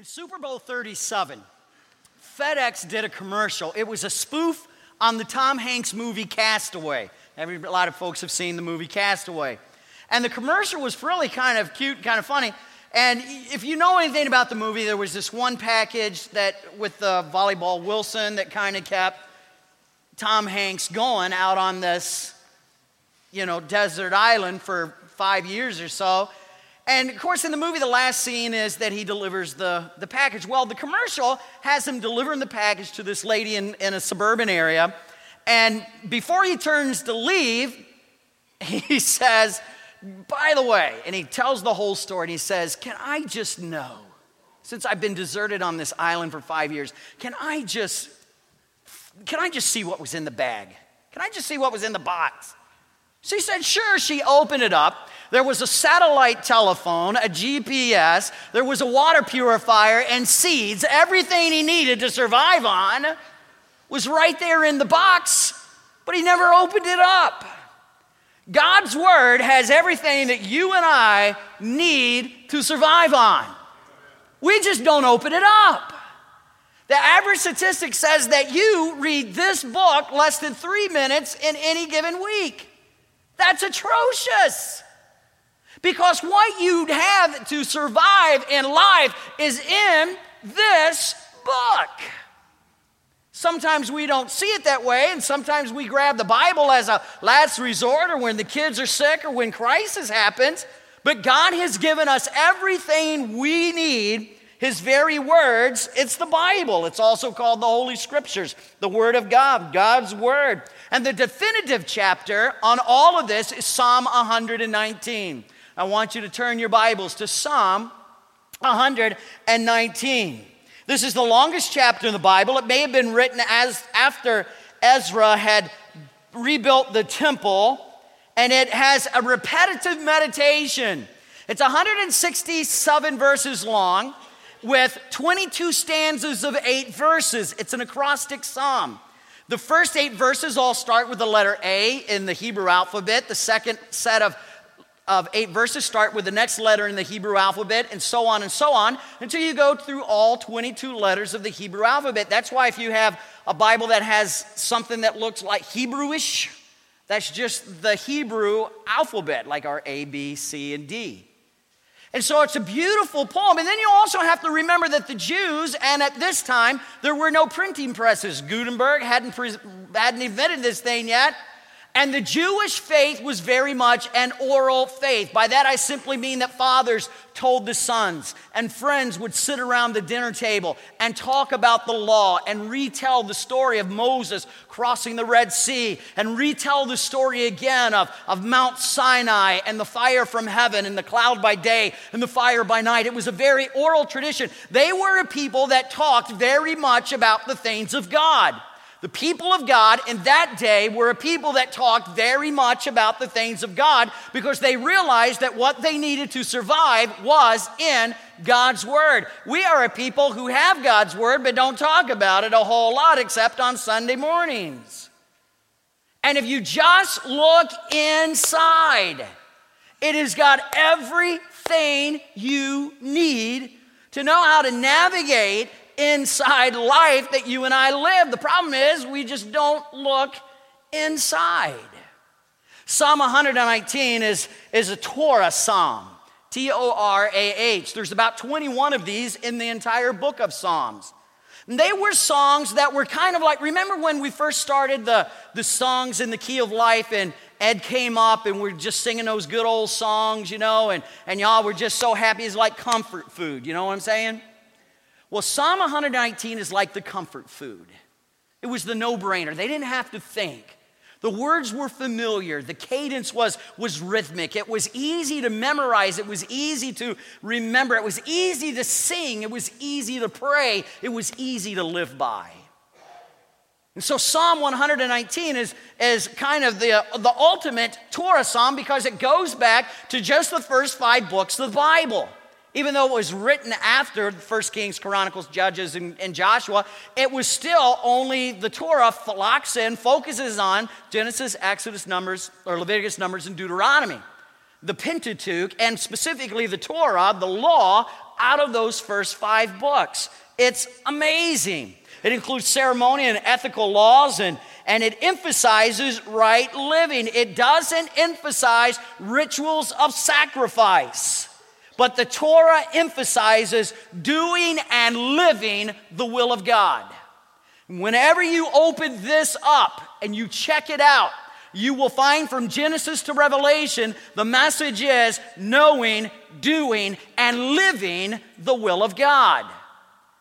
In Super Bowl 37, FedEx did a commercial. It was a spoof on the Tom Hanks movie Castaway. Every, a lot of folks have seen the movie Castaway. And the commercial was really kind of cute, kind of funny. And if you know anything about the movie, there was this one package that with the volleyball Wilson that kind of kept Tom Hanks going out on this, you know, desert island for five years or so. And of course, in the movie, the last scene is that he delivers the, the package. Well, the commercial has him delivering the package to this lady in, in a suburban area. And before he turns to leave, he says, By the way, and he tells the whole story and he says, Can I just know, since I've been deserted on this island for five years, can I just, can I just see what was in the bag? Can I just see what was in the box? She said, Sure. She opened it up. There was a satellite telephone, a GPS, there was a water purifier, and seeds. Everything he needed to survive on was right there in the box, but he never opened it up. God's Word has everything that you and I need to survive on. We just don't open it up. The average statistic says that you read this book less than three minutes in any given week. That's atrocious. Because what you'd have to survive in life is in this book. Sometimes we don't see it that way, and sometimes we grab the Bible as a last resort or when the kids are sick or when crisis happens. But God has given us everything we need, His very words. It's the Bible. It's also called the Holy Scriptures, the Word of God, God's Word. And the definitive chapter on all of this is Psalm 119. I want you to turn your Bibles to Psalm 119. This is the longest chapter in the Bible. It may have been written as after Ezra had rebuilt the temple, and it has a repetitive meditation. It's 167 verses long with 22 stanzas of eight verses. It's an acrostic psalm. The first eight verses all start with the letter A in the Hebrew alphabet. The second set of of eight verses start with the next letter in the Hebrew alphabet, and so on and so on, until you go through all 22 letters of the Hebrew alphabet. That's why if you have a Bible that has something that looks like Hebrewish, that's just the Hebrew alphabet, like our A, B, C, and D. And so it's a beautiful poem. And then you also have to remember that the Jews, and at this time, there were no printing presses. Gutenberg hadn't, pre- hadn't invented this thing yet. And the Jewish faith was very much an oral faith. By that, I simply mean that fathers told the sons, and friends would sit around the dinner table and talk about the law and retell the story of Moses crossing the Red Sea and retell the story again of, of Mount Sinai and the fire from heaven and the cloud by day and the fire by night. It was a very oral tradition. They were a people that talked very much about the things of God. The people of God in that day were a people that talked very much about the things of God because they realized that what they needed to survive was in God's Word. We are a people who have God's Word but don't talk about it a whole lot except on Sunday mornings. And if you just look inside, it has got everything you need to know how to navigate inside life that you and I live. The problem is we just don't look inside. Psalm 119 is, is a Torah psalm. T O R A H. There's about 21 of these in the entire book of Psalms. And they were songs that were kind of like, remember when we first started the, the songs in the key of life and Ed came up and we're just singing those good old songs, you know, and, and y'all were just so happy. It's like comfort food, you know what I'm saying? Well, Psalm 119 is like the comfort food. It was the no brainer. They didn't have to think. The words were familiar. The cadence was, was rhythmic. It was easy to memorize. It was easy to remember. It was easy to sing. It was easy to pray. It was easy to live by. And so Psalm 119 is, is kind of the, the ultimate Torah psalm because it goes back to just the first five books of the Bible. Even though it was written after First Kings, Chronicles, Judges, and, and, Joshua, it was still only the Torah in, focuses on Genesis, Exodus, Numbers, or Leviticus, Numbers, and Deuteronomy. The Pentateuch, and specifically the Torah, the law, out of those first five books. It's amazing. It includes ceremony and ethical laws and and it emphasizes right living. It doesn't emphasize rituals of sacrifice, but the Torah emphasizes doing and living the will of God. Whenever you open this up and you check it out, you will find from Genesis to Revelation, the message is knowing, doing, and living the will of God.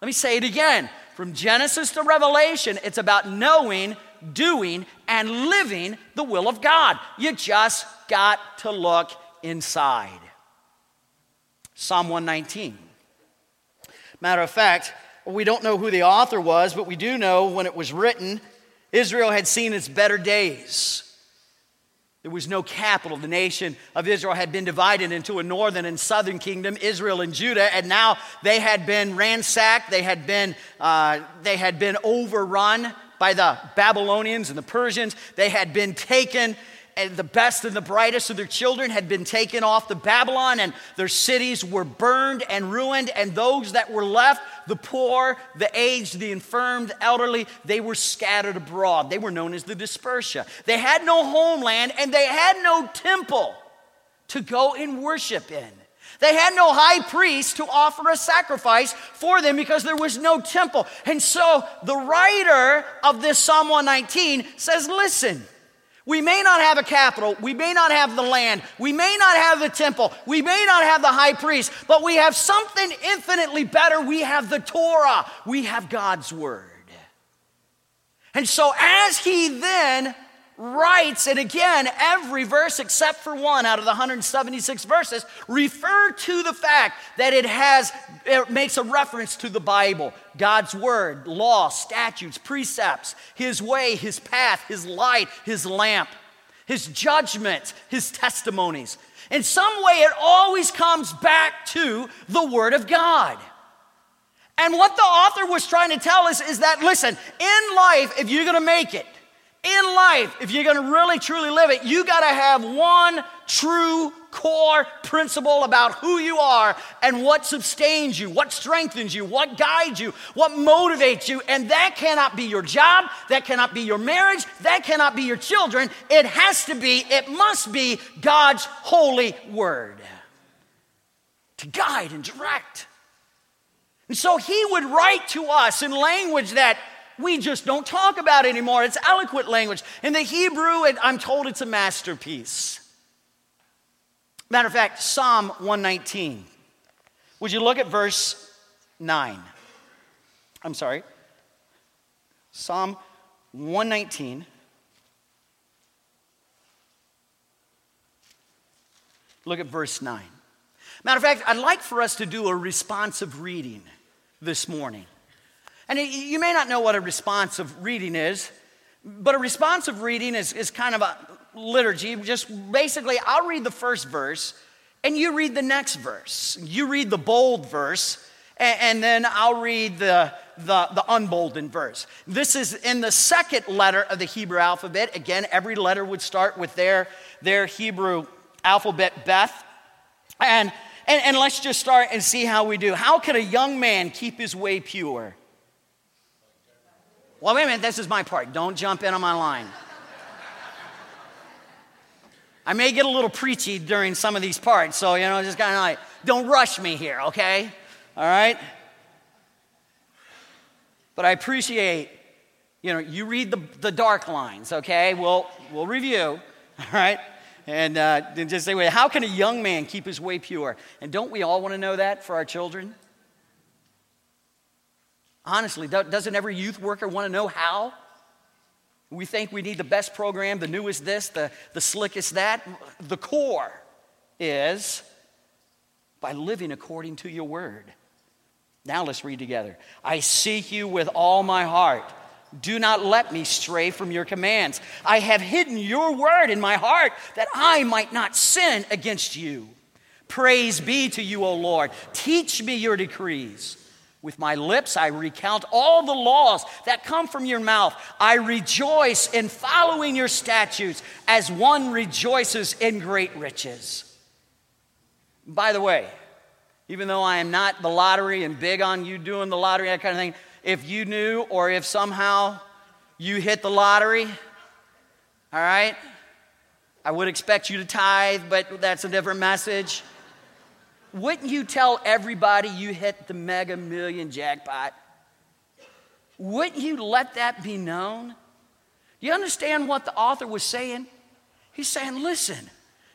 Let me say it again. From Genesis to Revelation, it's about knowing, doing, and living the will of God. You just got to look inside. Psalm 119. Matter of fact, we don't know who the author was, but we do know when it was written, Israel had seen its better days. There was no capital. The nation of Israel had been divided into a northern and southern kingdom, Israel and Judah, and now they had been ransacked. They had been, uh, they had been overrun by the Babylonians and the Persians. They had been taken, and the best and the brightest of their children had been taken off to Babylon, and their cities were burned and ruined. And those that were left, the poor, the aged, the infirm, the elderly, they were scattered abroad. They were known as the dispersia. They had no homeland, and they had no temple to go and worship in. They had no high priest to offer a sacrifice for them because there was no temple. And so the writer of this Psalm 119 says, Listen, we may not have a capital, we may not have the land, we may not have the temple, we may not have the high priest, but we have something infinitely better. We have the Torah, we have God's word. And so as he then writes, and again, every verse except for one out of the 176 verses refer to the fact that it has, it makes a reference to the Bible, God's word, law, statutes, precepts, his way, his path, his light, his lamp, his judgment, his testimonies. In some way, it always comes back to the word of God. And what the author was trying to tell us is that, listen, in life, if you're gonna make it, in life, if you're gonna really truly live it, you gotta have one true core principle about who you are and what sustains you, what strengthens you, what guides you, what motivates you. And that cannot be your job, that cannot be your marriage, that cannot be your children. It has to be, it must be God's holy word to guide and direct. And so he would write to us in language that we just don't talk about anymore. It's eloquent language. In the Hebrew, I'm told it's a masterpiece. Matter of fact, Psalm 119. Would you look at verse 9? I'm sorry. Psalm 119. Look at verse 9. Matter of fact, I'd like for us to do a responsive reading this morning. And you may not know what a responsive reading is, but a responsive reading is, is kind of a liturgy. Just basically, I'll read the first verse, and you read the next verse. You read the bold verse, and, and then I'll read the, the, the unboldened verse. This is in the second letter of the Hebrew alphabet. Again, every letter would start with their, their Hebrew alphabet, Beth. And, and, and let's just start and see how we do. How can a young man keep his way pure? Well, wait a minute, this is my part. Don't jump in on my line. I may get a little preachy during some of these parts, so, you know, just kind of like, don't rush me here, okay? All right? But I appreciate, you know, you read the, the dark lines, okay? We'll, we'll review, all right? And, uh, and just say, how can a young man keep his way pure? And don't we all want to know that for our children? Honestly, doesn't every youth worker want to know how? We think we need the best program, the newest this, the, the slickest that. The core is by living according to your word. Now let's read together. I seek you with all my heart. Do not let me stray from your commands. I have hidden your word in my heart that I might not sin against you. Praise be to you, O Lord. Teach me your decrees. With my lips, I recount all the laws that come from your mouth. I rejoice in following your statutes as one rejoices in great riches. By the way, even though I am not the lottery and big on you doing the lottery, that kind of thing, if you knew or if somehow you hit the lottery, all right, I would expect you to tithe, but that's a different message. Wouldn't you tell everybody you hit the mega million jackpot? Wouldn't you let that be known? You understand what the author was saying? He's saying, listen,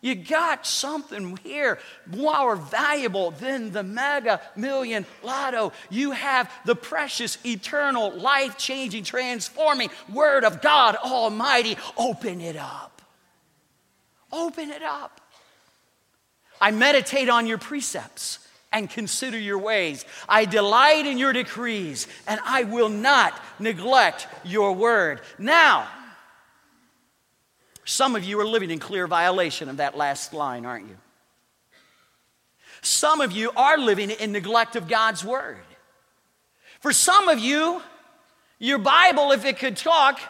you got something here more valuable than the mega million lotto. You have the precious, eternal, life changing, transforming Word of God Almighty. Open it up. Open it up. I meditate on your precepts and consider your ways. I delight in your decrees, and I will not neglect your word. Now, some of you are living in clear violation of that last line, aren't you? Some of you are living in neglect of God's word. For some of you, your Bible, if it could talk,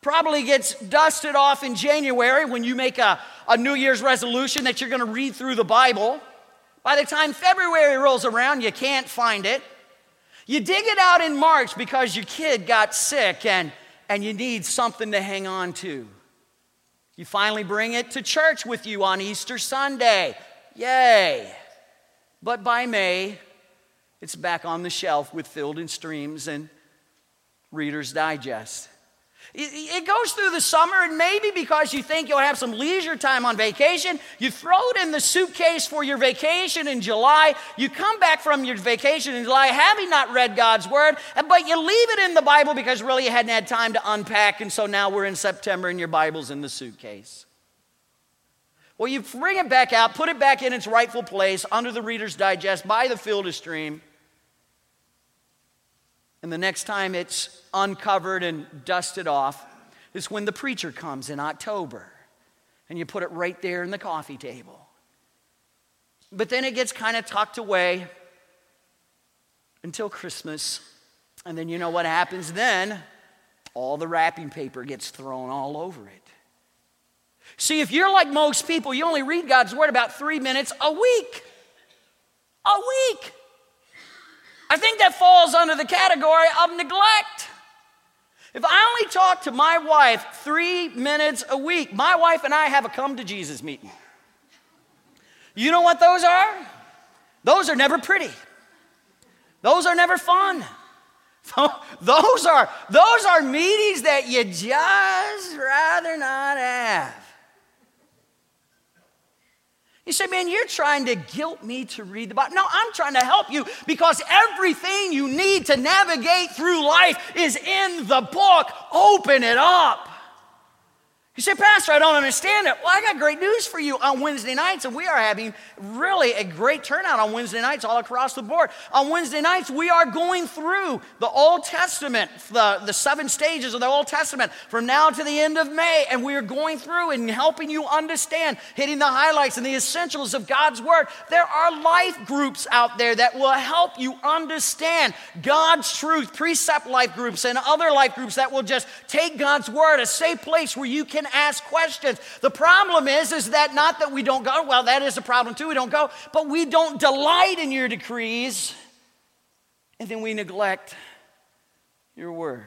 probably gets dusted off in January when you make a, a New Year's resolution that you're going to read through the Bible. By the time February rolls around, you can't find it. You dig it out in March because your kid got sick and, and you need something to hang on to. You finally bring it to church with you on Easter Sunday. Yay! But by May, it's back on the shelf with Field and Streams and Reader's Digest. It goes through the summer, and maybe because you think you'll have some leisure time on vacation, you throw it in the suitcase for your vacation in July. You come back from your vacation in July having not read God's Word, but you leave it in the Bible because really you hadn't had time to unpack, and so now we're in September and your Bible's in the suitcase. Well, you bring it back out, put it back in its rightful place under the Reader's Digest by the field of stream. And the next time it's uncovered and dusted off is when the preacher comes in October and you put it right there in the coffee table. But then it gets kind of tucked away until Christmas. And then you know what happens then? All the wrapping paper gets thrown all over it. See, if you're like most people, you only read God's Word about three minutes a week. A week. I think that falls under the category of neglect. If I only talk to my wife three minutes a week, my wife and I have a come to Jesus meeting. You know what those are? Those are never pretty. Those are never fun. Those are, those are meetings that you just rather not have. You say, man, you're trying to guilt me to read the Bible. No, I'm trying to help you because everything you need to navigate through life is in the book. Open it up. You say, Pastor, I don't understand it. Well, I got great news for you on Wednesday nights, and we are having really a great turnout on Wednesday nights all across the board. On Wednesday nights, we are going through the Old Testament, the, the seven stages of the Old Testament from now to the end of May, and we are going through and helping you understand, hitting the highlights and the essentials of God's Word. There are life groups out there that will help you understand God's truth, precept life groups, and other life groups that will just take God's Word, a safe place where you can ask questions. The problem is, is that not that we don't go, well, that is a problem too, we don't go, but we don't delight in your decrees, and then we neglect your word.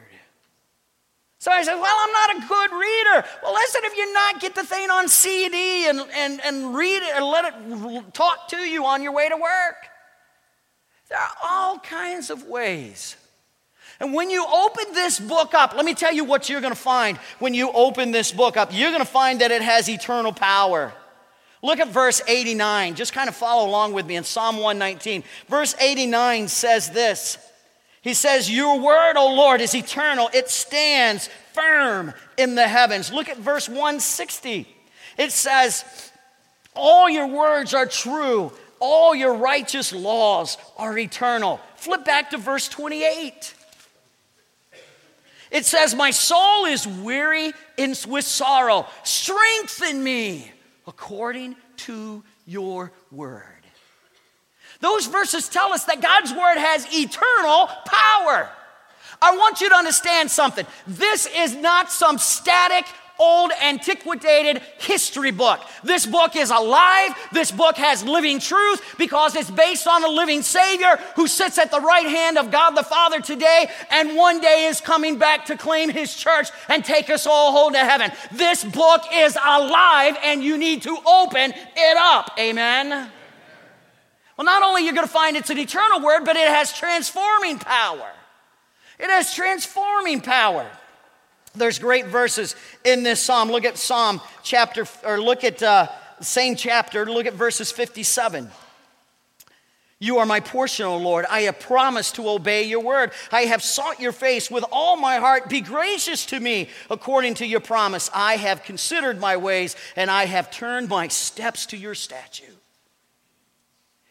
So I said, Well, I'm not a good reader. Well, listen, if you not, get the thing on CD and, and, and read it and let it talk to you on your way to work. There are all kinds of ways and when you open this book up, let me tell you what you're going to find when you open this book up. You're going to find that it has eternal power. Look at verse 89. Just kind of follow along with me in Psalm 119. Verse 89 says this He says, Your word, O Lord, is eternal, it stands firm in the heavens. Look at verse 160. It says, All your words are true, all your righteous laws are eternal. Flip back to verse 28. It says, My soul is weary in, with sorrow. Strengthen me according to your word. Those verses tell us that God's word has eternal power. I want you to understand something. This is not some static old, antiquated history book. This book is alive. This book has living truth because it's based on a living Savior who sits at the right hand of God the Father today and one day is coming back to claim his church and take us all home to heaven. This book is alive and you need to open it up. Amen. Well, not only are you going to find it's an eternal word, but it has transforming power. It has transforming power. There's great verses in this psalm. Look at Psalm chapter, or look at uh, same chapter. Look at verses 57. You are my portion, O Lord. I have promised to obey your word. I have sought your face with all my heart. Be gracious to me according to your promise. I have considered my ways and I have turned my steps to your statute.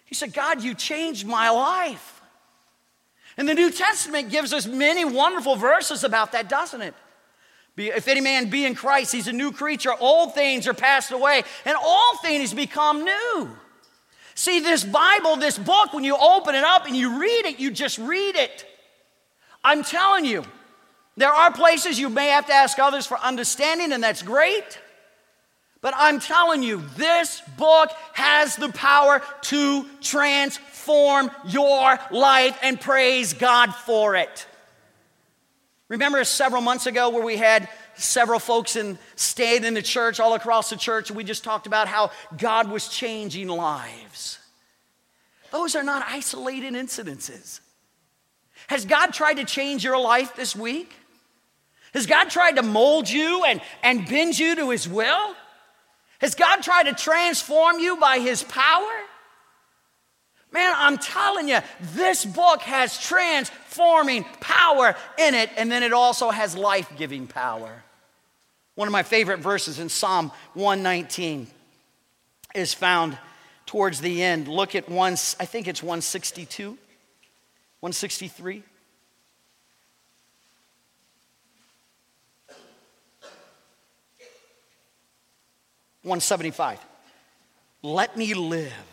He said, God, you changed my life. And the New Testament gives us many wonderful verses about that, doesn't it? If any man be in Christ, he's a new creature. Old things are passed away, and all things become new. See, this Bible, this book, when you open it up and you read it, you just read it. I'm telling you, there are places you may have to ask others for understanding, and that's great. But I'm telling you, this book has the power to transform your life, and praise God for it. Remember several months ago where we had several folks and stayed in the church all across the church we just talked about how God was changing lives. Those are not isolated incidences. Has God tried to change your life this week? Has God tried to mold you and, and bend you to his will? Has God tried to transform you by his power? I'm telling you, this book has transforming power in it, and then it also has life giving power. One of my favorite verses in Psalm 119 is found towards the end. Look at one, I think it's 162, 163. 175. Let me live.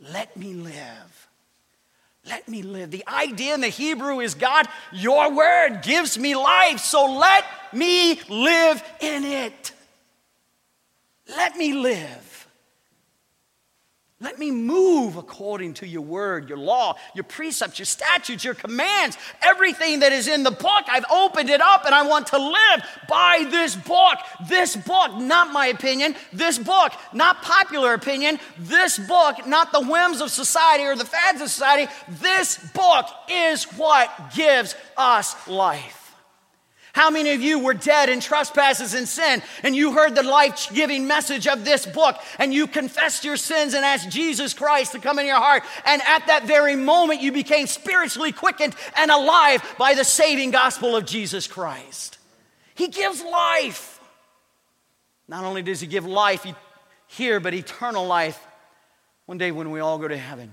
Let me live. Let me live. The idea in the Hebrew is God, your word gives me life, so let me live in it. Let me live. Let me move according to your word, your law, your precepts, your statutes, your commands, everything that is in the book. I've opened it up and I want to live by this book. This book, not my opinion. This book, not popular opinion. This book, not the whims of society or the fads of society. This book is what gives us life. How many of you were dead in trespasses and sin, and you heard the life giving message of this book, and you confessed your sins and asked Jesus Christ to come in your heart, and at that very moment you became spiritually quickened and alive by the saving gospel of Jesus Christ? He gives life. Not only does He give life here, but eternal life one day when we all go to heaven.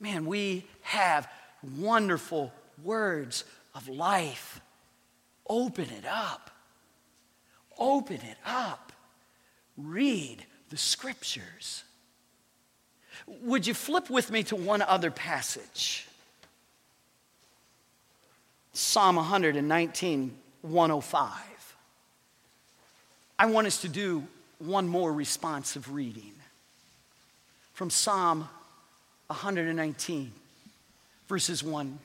Man, we have wonderful words of life Open it up. Open it up. Read the scriptures. Would you flip with me to one other passage? Psalm 119, 105. I want us to do one more responsive reading from Psalm 119, verses 1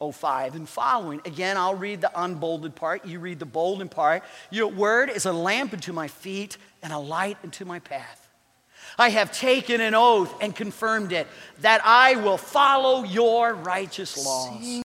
05 and following. Again, I'll read the unbolded part. You read the bolded part. Your word is a lamp unto my feet and a light unto my path. I have taken an oath and confirmed it that I will follow your righteous laws.